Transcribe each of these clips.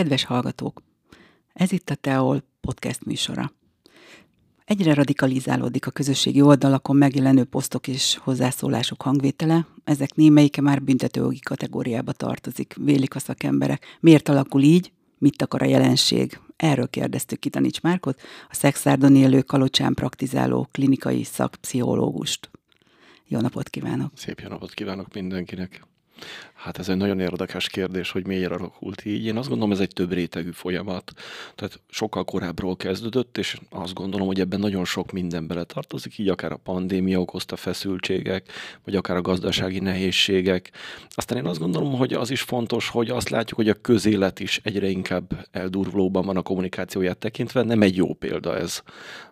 Kedves hallgatók! Ez itt a Teol podcast műsora. Egyre radikalizálódik a közösségi oldalakon megjelenő posztok és hozzászólások hangvétele, ezek némelyike már büntetőjogi kategóriába tartozik, vélik a szakemberek. Miért alakul így? Mit akar a jelenség? Erről kérdeztük Kitanics Márkot, a szexárdon élő kalocsán praktizáló klinikai szakpszichológust. Jó napot kívánok! Szép jó napot kívánok mindenkinek! Hát ez egy nagyon érdekes kérdés, hogy miért alakult így. Én azt gondolom, ez egy több rétegű folyamat. Tehát sokkal korábbról kezdődött, és azt gondolom, hogy ebben nagyon sok minden beletartozik, így akár a pandémia okozta feszültségek, vagy akár a gazdasági nehézségek. Aztán én azt gondolom, hogy az is fontos, hogy azt látjuk, hogy a közélet is egyre inkább eldurvulóban van a kommunikációját tekintve. Nem egy jó példa ez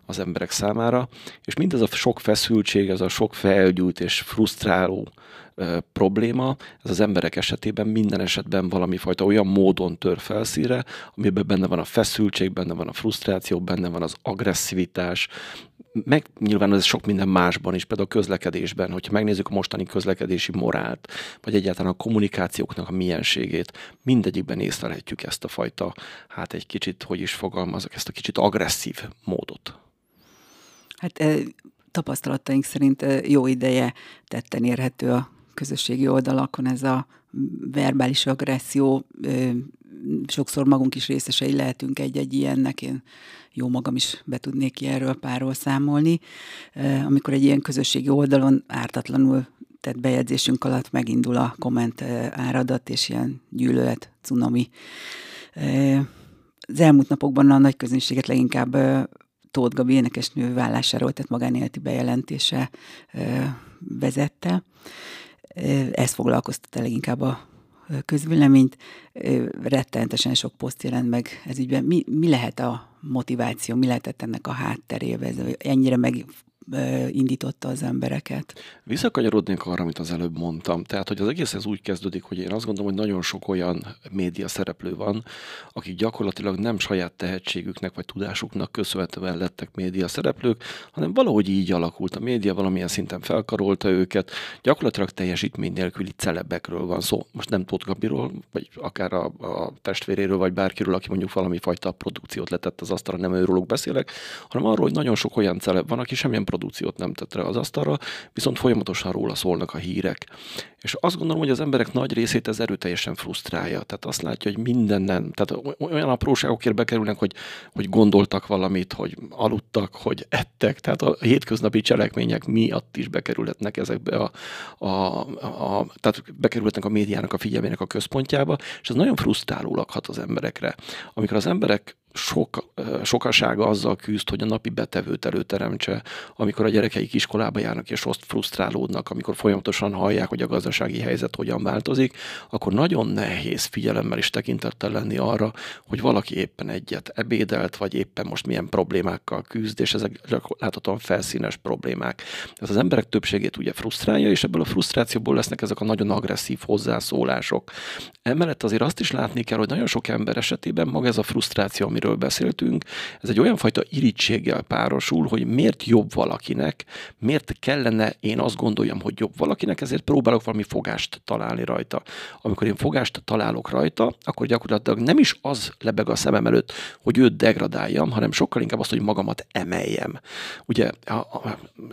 az emberek számára. És mindez a sok feszültség, ez a sok felgyújt és frusztráló probléma, ez az emberek esetében minden esetben valami fajta olyan módon tör felszíre, amiben benne van a feszültség, benne van a frusztráció, benne van az agresszivitás, meg nyilván ez sok minden másban is, például a közlekedésben, hogyha megnézzük a mostani közlekedési morált, vagy egyáltalán a kommunikációknak a mienségét, mindegyikben észlelhetjük ezt a fajta, hát egy kicsit, hogy is fogalmazok, ezt a kicsit agresszív módot. Hát tapasztalataink szerint jó ideje tetten érhető a közösségi oldalakon ez a verbális agresszió, sokszor magunk is részesei lehetünk egy-egy ilyennek, én jó magam is be tudnék ki erről párról számolni. Amikor egy ilyen közösségi oldalon ártatlanul tett bejegyzésünk alatt megindul a komment áradat, és ilyen gyűlölet, cunami. Az elmúlt napokban a nagy közönséget leginkább Tóth Gabi énekesnő vállásáról tett magánéleti bejelentése vezette ez foglalkoztatta leginkább a közvéleményt. Rettenetesen sok poszt jelent meg ez ügyben. Mi, mi lehet a motiváció, mi lehetett ennek a hátterébe, ennyire meg indította az embereket. Visszakanyarodnék arra, amit az előbb mondtam. Tehát, hogy az egész ez úgy kezdődik, hogy én azt gondolom, hogy nagyon sok olyan média szereplő van, akik gyakorlatilag nem saját tehetségüknek vagy tudásuknak köszönhetően lettek média szereplők, hanem valahogy így alakult. A média valamilyen szinten felkarolta őket, gyakorlatilag teljesítmény nélküli celebekről van szó. Most nem Tóth Gabiról, vagy akár a, a testvéréről, vagy bárkiről, aki mondjuk valami fajta produkciót letett az asztalra, nem őróluk beszélek, hanem arról, hogy nagyon sok olyan celeb van, aki semmilyen produkciót nem tett rá az asztalra, viszont folyamatosan róla szólnak a hírek. És azt gondolom, hogy az emberek nagy részét ez erőteljesen frusztrálja. Tehát azt látja, hogy mindennen, tehát olyan apróságokért bekerülnek, hogy, hogy gondoltak valamit, hogy aludtak, hogy ettek. Tehát a hétköznapi cselekmények miatt is bekerülhetnek ezekbe a, a, a tehát bekerülhetnek a médiának a figyelmének a központjába, és ez nagyon frusztráló lakhat az emberekre. Amikor az emberek sok, sokasága azzal küzd, hogy a napi betevőt előteremtse, amikor a gyerekeik iskolába járnak és azt frusztrálódnak, amikor folyamatosan hallják, hogy a gazdasági helyzet hogyan változik, akkor nagyon nehéz figyelemmel is tekintettel lenni arra, hogy valaki éppen egyet ebédelt, vagy éppen most milyen problémákkal küzd, és ezek láthatóan felszínes problémák. Ez az emberek többségét ugye frusztrálja, és ebből a frusztrációból lesznek ezek a nagyon agresszív hozzászólások. Emellett azért azt is látni kell, hogy nagyon sok ember esetében maga ez a frusztráció, amiről amiről beszéltünk, ez egy olyan fajta irítséggel párosul, hogy miért jobb valakinek, miért kellene én azt gondoljam, hogy jobb valakinek, ezért próbálok valami fogást találni rajta. Amikor én fogást találok rajta, akkor gyakorlatilag nem is az lebeg a szemem előtt, hogy őt degradáljam, hanem sokkal inkább azt, hogy magamat emeljem. Ugye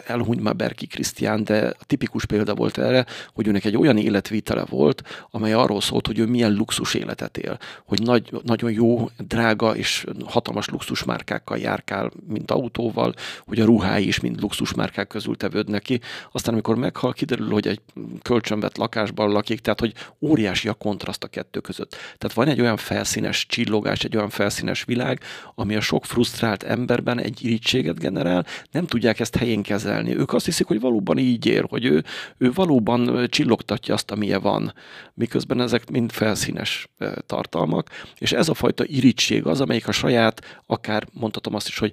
elhunyt már Berki Krisztián, de a tipikus példa volt erre, hogy őnek egy olyan életvitele volt, amely arról szólt, hogy ő milyen luxus életet él, hogy nagy, nagyon jó, drága és hatalmas luxusmárkákkal járkál, mint autóval, hogy a ruhái is mind luxusmárkák közül tevődnek ki. Aztán, amikor meghal, kiderül, hogy egy kölcsönvet lakásban lakik, tehát, hogy óriási a kontraszt a kettő között. Tehát van egy olyan felszínes csillogás, egy olyan felszínes világ, ami a sok frusztrált emberben egy irítséget generál, nem tudják ezt helyén kezelni. Ők azt hiszik, hogy valóban így ér, hogy ő, ő valóban csillogtatja azt, amilyen van, miközben ezek mind felszínes tartalmak, és ez a fajta irítség az, amelyik a saját, akár mondhatom azt is, hogy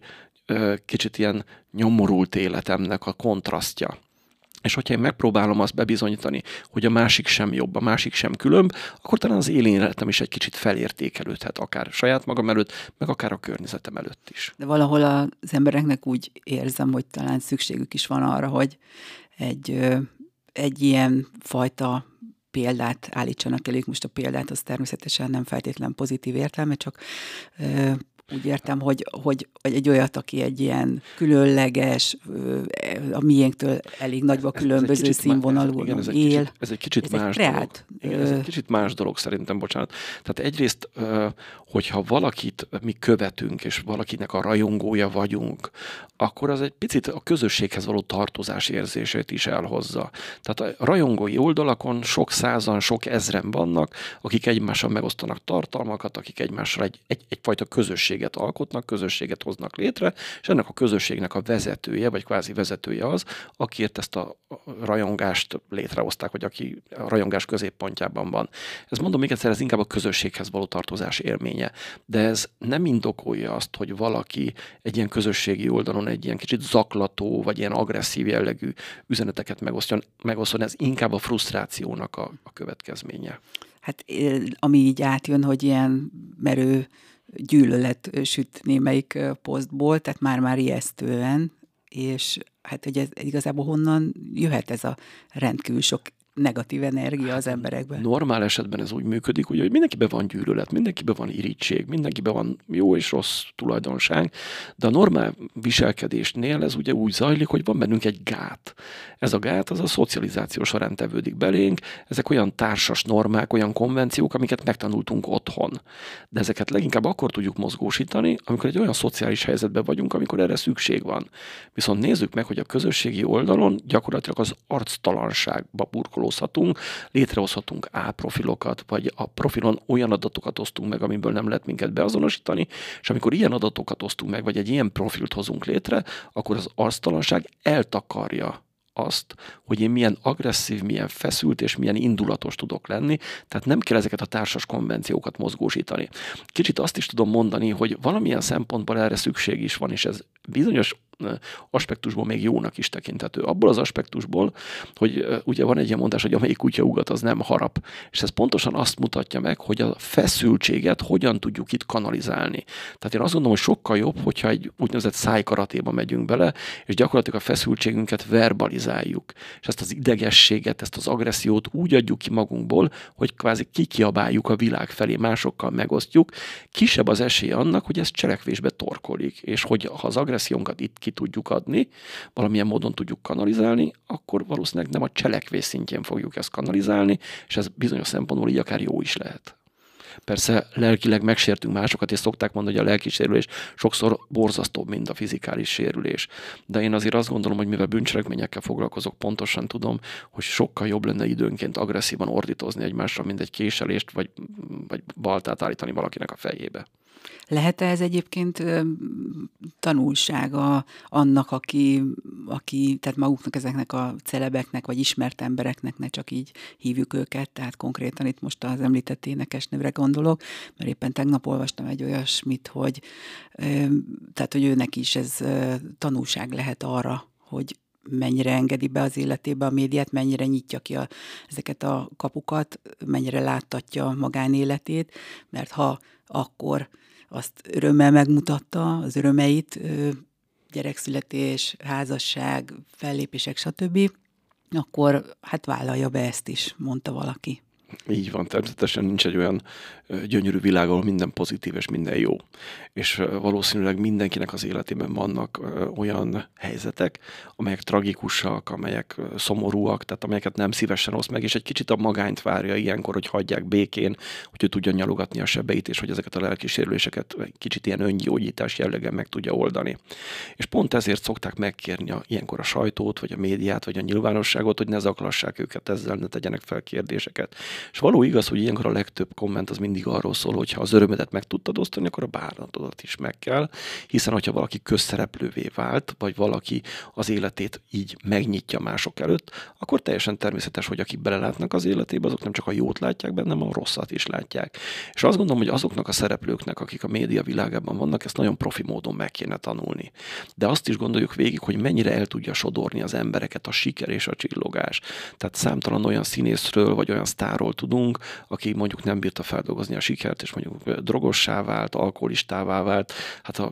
kicsit ilyen nyomorult életemnek a kontrasztja. És hogyha én megpróbálom azt bebizonyítani, hogy a másik sem jobb, a másik sem különb, akkor talán az életem is egy kicsit felértékelődhet, akár saját magam előtt, meg akár a környezetem előtt is. De valahol az embereknek úgy érzem, hogy talán szükségük is van arra, hogy egy, egy ilyen fajta példát állítsanak elég. Most a példát az természetesen nem feltétlen pozitív értelme, csak úgy értem, hogy, hogy, hogy egy olyat, aki egy ilyen különleges, a miénktől elég nagyba különböző színvonalú igen, ez egy él. Kicsit, ez egy kicsit ez más egy dolog. Igen, ez egy kicsit más dolog szerintem, bocsánat. Tehát egyrészt, hogyha valakit mi követünk, és valakinek a rajongója vagyunk, akkor az egy picit a közösséghez való tartozás érzését is elhozza. Tehát a rajongói oldalakon sok százan, sok ezren vannak, akik egymással megosztanak tartalmakat, akik egymással egy, egy, egyfajta közösséget alkotnak, közösséget hoznak létre, és ennek a közösségnek a vezetője, vagy kvázi vezetője az, akiért ezt a rajongást létrehozták, vagy aki a rajongás középpontjában van. Ez mondom még egyszer, ez inkább a közösséghez való tartozás élménye. De ez nem indokolja azt, hogy valaki egy ilyen közösségi oldalon egy ilyen kicsit zaklató, vagy ilyen agresszív jellegű üzeneteket megosztjon, megosztjon. Ez inkább a frusztrációnak a, a következménye. Hát ami így átjön, hogy ilyen merő gyűlölet süt némelyik posztból, tehát már-már ijesztően, és hát hogy ez igazából honnan jöhet ez a rendkívül sok negatív energia az emberekben. Normál esetben ez úgy működik, ugye, hogy mindenkiben van gyűlölet, mindenkiben van irítség, mindenkiben van jó és rossz tulajdonság, de a normál viselkedésnél ez ugye úgy zajlik, hogy van bennünk egy gát. Ez a gát az a szocializáció során tevődik belénk, ezek olyan társas normák, olyan konvenciók, amiket megtanultunk otthon. De ezeket leginkább akkor tudjuk mozgósítani, amikor egy olyan szociális helyzetben vagyunk, amikor erre szükség van. Viszont nézzük meg, hogy a közösségi oldalon gyakorlatilag az arctalanságba burkoló kalózhatunk, létrehozhatunk A profilokat, vagy a profilon olyan adatokat osztunk meg, amiből nem lehet minket beazonosítani, és amikor ilyen adatokat osztunk meg, vagy egy ilyen profilt hozunk létre, akkor az arctalanság eltakarja azt, hogy én milyen agresszív, milyen feszült és milyen indulatos tudok lenni, tehát nem kell ezeket a társas konvenciókat mozgósítani. Kicsit azt is tudom mondani, hogy valamilyen szempontból erre szükség is van, és ez bizonyos aspektusból még jónak is tekintető. Abból az aspektusból, hogy ugye van egy ilyen mondás, hogy amelyik kutya ugat, az nem harap. És ez pontosan azt mutatja meg, hogy a feszültséget hogyan tudjuk itt kanalizálni. Tehát én azt gondolom, hogy sokkal jobb, hogyha egy úgynevezett szájkaratéba megyünk bele, és gyakorlatilag a feszültségünket verbalizáljuk. És ezt az idegességet, ezt az agressziót úgy adjuk ki magunkból, hogy kvázi kikiabáljuk a világ felé, másokkal megosztjuk. Kisebb az esély annak, hogy ez cselekvésbe torkolik, és hogy ha az agressziónkat itt ki tudjuk adni, valamilyen módon tudjuk kanalizálni, akkor valószínűleg nem a cselekvés szintjén fogjuk ezt kanalizálni, és ez bizonyos szempontból így akár jó is lehet. Persze lelkileg megsértünk másokat, és szokták mondani, hogy a lelki sérülés sokszor borzasztóbb, mint a fizikális sérülés. De én azért azt gondolom, hogy mivel bűncselekményekkel foglalkozok, pontosan tudom, hogy sokkal jobb lenne időnként agresszívan ordítozni egymásra, mint egy késelést, vagy, vagy baltát állítani valakinek a fejébe. Lehet-e ez egyébként tanulsága annak, aki, aki, tehát maguknak ezeknek a celebeknek, vagy ismert embereknek, ne csak így hívjuk őket, tehát konkrétan itt most az említett énekesnőre gondolok, mert éppen tegnap olvastam egy olyasmit, hogy tehát, hogy őnek is ez tanulság lehet arra, hogy mennyire engedi be az életébe a médiát, mennyire nyitja ki a, ezeket a kapukat, mennyire láttatja a magánéletét, mert ha akkor azt örömmel megmutatta, az örömeit, gyerekszületés, házasság, fellépések, stb., akkor hát vállalja be ezt is, mondta valaki. Így van, természetesen nincs egy olyan gyönyörű világ, ahol minden pozitív és minden jó. És valószínűleg mindenkinek az életében vannak olyan helyzetek, amelyek tragikusak, amelyek szomorúak, tehát amelyeket nem szívesen oszt meg, és egy kicsit a magányt várja ilyenkor, hogy hagyják békén, hogy ő tudja nyalogatni a sebeit, és hogy ezeket a lelki sérüléseket kicsit ilyen öngyógyítás jellegen meg tudja oldani. És pont ezért szokták megkérni a, ilyenkor a sajtót, vagy a médiát, vagy a nyilvánosságot, hogy ne zaklassák őket ezzel, ne tegyenek fel kérdéseket. És való igaz, hogy ilyenkor a legtöbb komment az mindig arról szól, hogy ha az örömedet meg tudtad osztani, akkor a bánatodat is meg kell, hiszen hogyha valaki közszereplővé vált, vagy valaki az életét így megnyitja mások előtt, akkor teljesen természetes, hogy akik belelátnak az életébe, azok nem csak a jót látják benne, hanem a rosszat is látják. És azt gondolom, hogy azoknak a szereplőknek, akik a média világában vannak, ezt nagyon profi módon meg kéne tanulni. De azt is gondoljuk végig, hogy mennyire el tudja sodorni az embereket a siker és a csillogás. Tehát számtalan olyan színészről vagy olyan sztárról jól tudunk, aki mondjuk nem bírta feldolgozni a sikert, és mondjuk drogossá vált, alkoholistává vált, hát a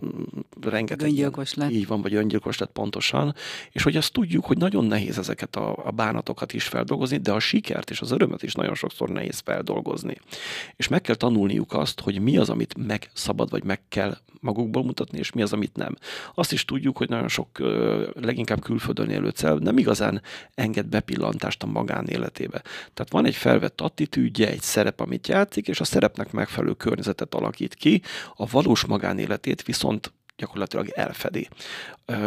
rengeteg... Öngyilkos lett. Így van, vagy öngyilkos lett pontosan. És hogy azt tudjuk, hogy nagyon nehéz ezeket a, a bánatokat is feldolgozni, de a sikert és az örömet is nagyon sokszor nehéz feldolgozni. És meg kell tanulniuk azt, hogy mi az, amit meg szabad, vagy meg kell magukból mutatni, és mi az, amit nem. Azt is tudjuk, hogy nagyon sok leginkább külföldön élő cel nem igazán enged bepillantást a magánéletébe. Tehát van egy felvett attitűdje, egy szerep, amit játszik, és a szerepnek megfelelő környezetet alakít ki, a valós magánéletét viszont gyakorlatilag elfedi.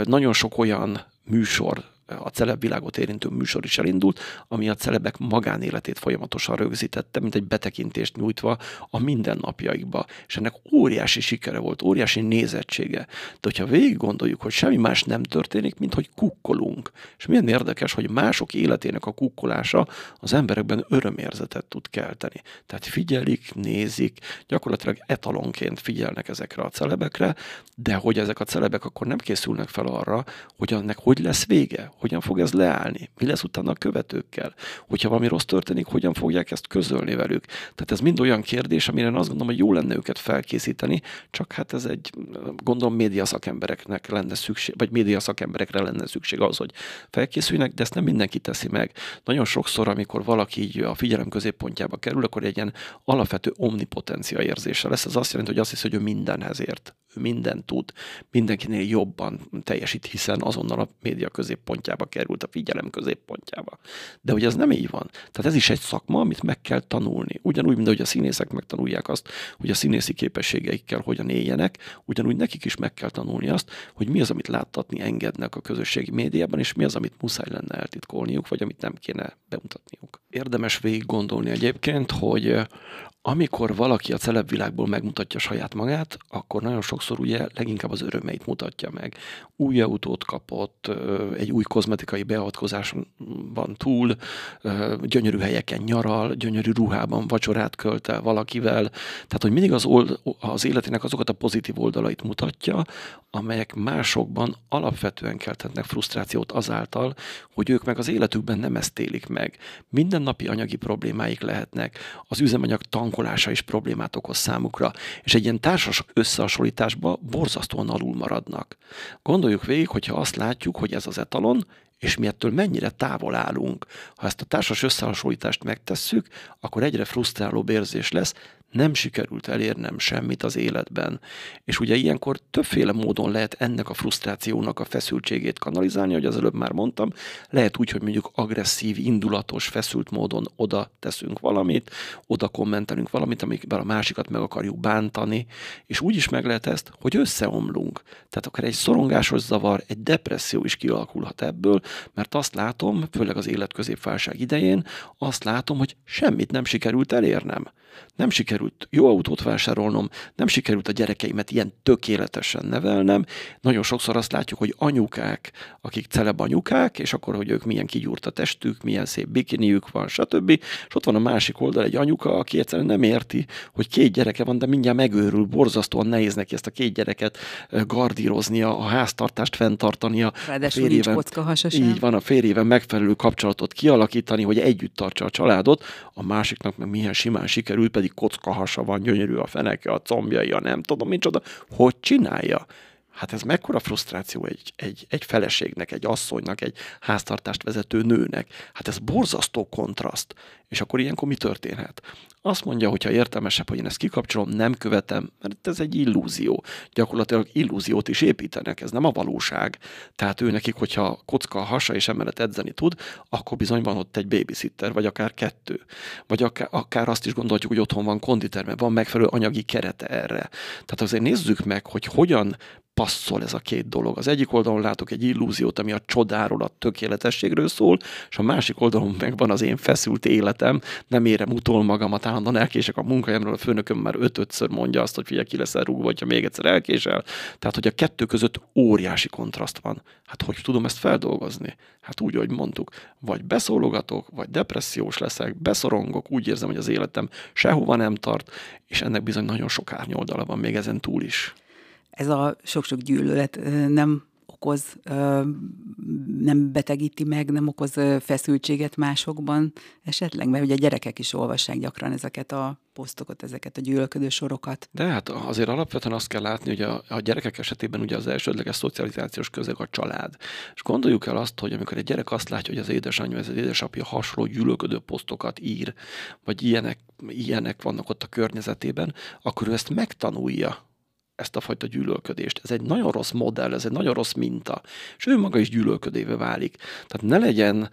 Nagyon sok olyan műsor a celeb világot érintő műsor is elindult, ami a celebek magánéletét folyamatosan rögzítette, mint egy betekintést nyújtva a mindennapjaikba. És ennek óriási sikere volt, óriási nézettsége. De hogyha végig gondoljuk, hogy semmi más nem történik, mint hogy kukkolunk. És milyen érdekes, hogy mások életének a kukkolása az emberekben örömérzetet tud kelteni. Tehát figyelik, nézik, gyakorlatilag etalonként figyelnek ezekre a celebekre, de hogy ezek a celebek akkor nem készülnek fel arra, hogy ennek hogy lesz vége, hogyan fog ez leállni? Mi lesz utána a követőkkel? Hogyha valami rossz történik, hogyan fogják ezt közölni velük? Tehát ez mind olyan kérdés, amire azt gondolom, hogy jó lenne őket felkészíteni, csak hát ez egy, gondolom, média szakembereknek lenne szükség, vagy média szakemberekre lenne szükség az, hogy felkészüljenek, de ezt nem mindenki teszi meg. Nagyon sokszor, amikor valaki így a figyelem középpontjába kerül, akkor egy ilyen alapvető omnipotencia érzése lesz. Ez azt jelenti, hogy azt hiszi, hogy ő mindenhez ért ő mindent tud, mindenkinél jobban teljesít, hiszen azonnal a média középpontjába került, a figyelem középpontjába. De hogy ez nem így van. Tehát ez is egy szakma, amit meg kell tanulni. Ugyanúgy, mint ahogy a színészek megtanulják azt, hogy a színészi képességeikkel hogyan éljenek, ugyanúgy nekik is meg kell tanulni azt, hogy mi az, amit láttatni engednek a közösségi médiában, és mi az, amit muszáj lenne eltitkolniuk, vagy amit nem kéne bemutatniuk. Érdemes végig gondolni egyébként, hogy amikor valaki a celebvilágból megmutatja saját magát, akkor nagyon sokszor ugye leginkább az örömeit mutatja meg. Új autót kapott, egy új kozmetikai beavatkozáson van túl, gyönyörű helyeken nyaral, gyönyörű ruhában vacsorát költ el valakivel. Tehát, hogy mindig az, old, az életének azokat a pozitív oldalait mutatja, amelyek másokban alapvetően keltetnek frusztrációt azáltal, hogy ők meg az életükben nem ezt élik meg. Mindennapi anyagi problémáik lehetnek, az üzemanyag tankolása is problémát okoz számukra, és egy ilyen társas összehasonlításba borzasztóan alul maradnak. Gondoljuk végig, hogyha azt látjuk, hogy ez az etalon, és mi ettől mennyire távol állunk. Ha ezt a társas összehasonlítást megtesszük, akkor egyre frusztrálóbb érzés lesz, nem sikerült elérnem semmit az életben. És ugye ilyenkor többféle módon lehet ennek a frusztrációnak a feszültségét kanalizálni, hogy az előbb már mondtam, lehet úgy, hogy mondjuk agresszív, indulatos, feszült módon oda teszünk valamit, oda kommentelünk valamit, amikben a másikat meg akarjuk bántani, és úgy is meg lehet ezt, hogy összeomlunk. Tehát akár egy szorongásos zavar, egy depresszió is kialakulhat ebből, mert azt látom, főleg az életközépválság idején, azt látom, hogy semmit nem sikerült elérnem. Nem sikerült jó autót vásárolnom, nem sikerült a gyerekeimet ilyen tökéletesen nevelnem. Nagyon sokszor azt látjuk, hogy anyukák, akik celeb anyukák, és akkor, hogy ők milyen kigyúrt a testük, milyen szép bikiniük van, stb. És ott van a másik oldal egy anyuka, aki egyszerűen nem érti, hogy két gyereke van, de mindjárt megőrül, borzasztóan nehéz neki ezt a két gyereket gardíroznia, a háztartást fenntartania. Ráadásul nincs Így van, a férjével megfelelő kapcsolatot kialakítani, hogy együtt tartsa a családot, a másiknak meg milyen simán sikerül ő pedig kockahasa van, gyönyörű a feneke, a combjai, a nem tudom, micsoda. Hogy csinálja? Hát ez mekkora frusztráció egy, egy, egy feleségnek, egy asszonynak, egy háztartást vezető nőnek. Hát ez borzasztó kontraszt. És akkor ilyenkor mi történhet? Azt mondja, hogyha értelmesebb, hogy én ezt kikapcsolom, nem követem, mert ez egy illúzió. Gyakorlatilag illúziót is építenek, ez nem a valóság. Tehát ő nekik, hogyha kocka a hasa és emellett edzeni tud, akkor bizony van ott egy babysitter, vagy akár kettő. Vagy akár, akár azt is gondoljuk, hogy otthon van konditerme, van megfelelő anyagi kerete erre. Tehát azért nézzük meg, hogy hogyan passzol ez a két dolog. Az egyik oldalon látok egy illúziót, ami a csodáról, a tökéletességről szól, és a másik oldalon meg van az én feszült életem, nem érem utol magamat, állandóan elkések a munkahelyemről, a főnököm már öt-ötször mondja azt, hogy figyelj, ki leszel rúgva, hogyha még egyszer elkésel. Tehát, hogy a kettő között óriási kontraszt van. Hát hogy tudom ezt feldolgozni? Hát úgy, hogy mondtuk, vagy beszólogatok, vagy depressziós leszek, beszorongok, úgy érzem, hogy az életem sehova nem tart, és ennek bizony nagyon sok árnyoldala van még ezen túl is ez a sok-sok gyűlölet nem okoz, nem betegíti meg, nem okoz feszültséget másokban esetleg? Mert ugye a gyerekek is olvassák gyakran ezeket a posztokat, ezeket a gyűlölködő sorokat. De hát azért alapvetően azt kell látni, hogy a, a gyerekek esetében ugye az elsődleges szocializációs közeg a család. És gondoljuk el azt, hogy amikor egy gyerek azt látja, hogy az édesanyja, ez az édesapja hasonló gyűlölködő posztokat ír, vagy ilyenek, ilyenek vannak ott a környezetében, akkor ő ezt megtanulja ezt a fajta gyűlölködést. Ez egy nagyon rossz modell, ez egy nagyon rossz minta, és ő maga is gyűlölködéve válik. Tehát ne legyen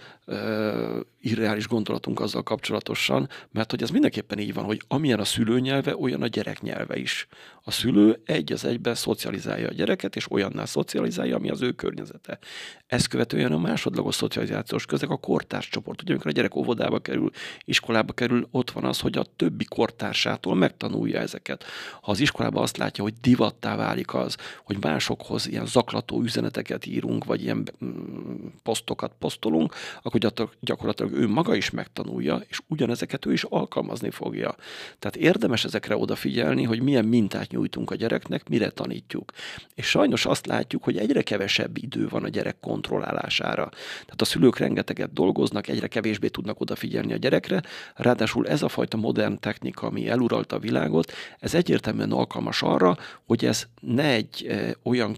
irreális gondolatunk azzal kapcsolatosan, mert hogy ez mindenképpen így van, hogy amilyen a szülő nyelve, olyan a gyerek nyelve is. A szülő egy az egyben szocializálja a gyereket, és olyannál szocializálja, ami az ő környezete. Ezt követően a másodlagos szocializációs közeg a kortárs csoport. Ugye, amikor a gyerek óvodába kerül, iskolába kerül, ott van az, hogy a többi kortársától megtanulja ezeket. Ha az iskolába azt látja, hogy divattá válik az, hogy másokhoz ilyen zaklató üzeneteket írunk, vagy ilyen mm, posztokat posztolunk, akkor gyakorlatilag ő maga is megtanulja, és ugyanezeket ő is alkalmazni fogja. Tehát érdemes ezekre odafigyelni, hogy milyen mintát nyújtunk a gyereknek, mire tanítjuk. És sajnos azt látjuk, hogy egyre kevesebb idő van a gyerek kontrollálására. Tehát a szülők rengeteget dolgoznak, egyre kevésbé tudnak odafigyelni a gyerekre, ráadásul ez a fajta modern technika, ami eluralta a világot, ez egyértelműen alkalmas arra, hogy ez ne egy e, olyan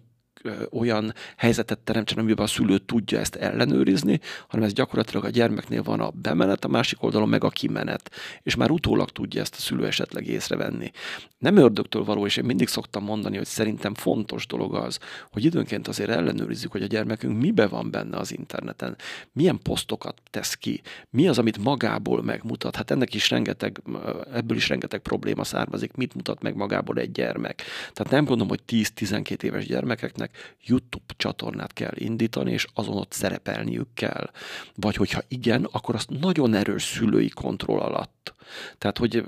olyan helyzetet teremtsen, amiben a szülő tudja ezt ellenőrizni, hanem ez gyakorlatilag a gyermeknél van a bemenet, a másik oldalon meg a kimenet, és már utólag tudja ezt a szülő esetleg észrevenni. Nem ördögtől való, és én mindig szoktam mondani, hogy szerintem fontos dolog az, hogy időnként azért ellenőrizzük, hogy a gyermekünk mibe van benne az interneten, milyen posztokat tesz ki, mi az, amit magából megmutat. Hát ennek is rengeteg, ebből is rengeteg probléma származik, mit mutat meg magából egy gyermek. Tehát nem gondolom, hogy 10-12 éves gyermekeknek YouTube csatornát kell indítani, és azon ott szerepelniük kell. Vagy hogyha igen, akkor azt nagyon erős szülői kontroll alatt. Tehát, hogy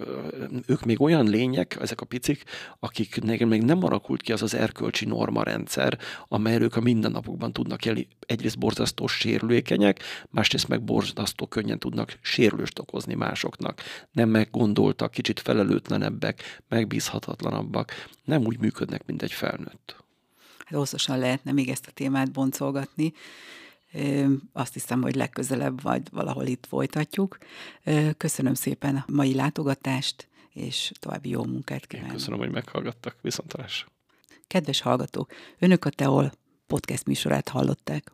ők még olyan lények, ezek a picik, akik még nem alakult ki az az erkölcsi norma rendszer, amelyről ők a mindennapokban tudnak élni. Egyrészt borzasztó sérülékenyek, másrészt meg borzasztó könnyen tudnak sérülést okozni másoknak. Nem meggondoltak, kicsit felelőtlenebbek, megbízhatatlanabbak, nem úgy működnek, mint egy felnőtt hosszasan lehetne még ezt a témát boncolgatni. Azt hiszem, hogy legközelebb vagy valahol itt folytatjuk. Köszönöm szépen a mai látogatást, és további jó munkát kívánok. köszönöm, hogy meghallgattak. Viszontalás. Kedves hallgatók, Önök a Teol podcast műsorát hallották.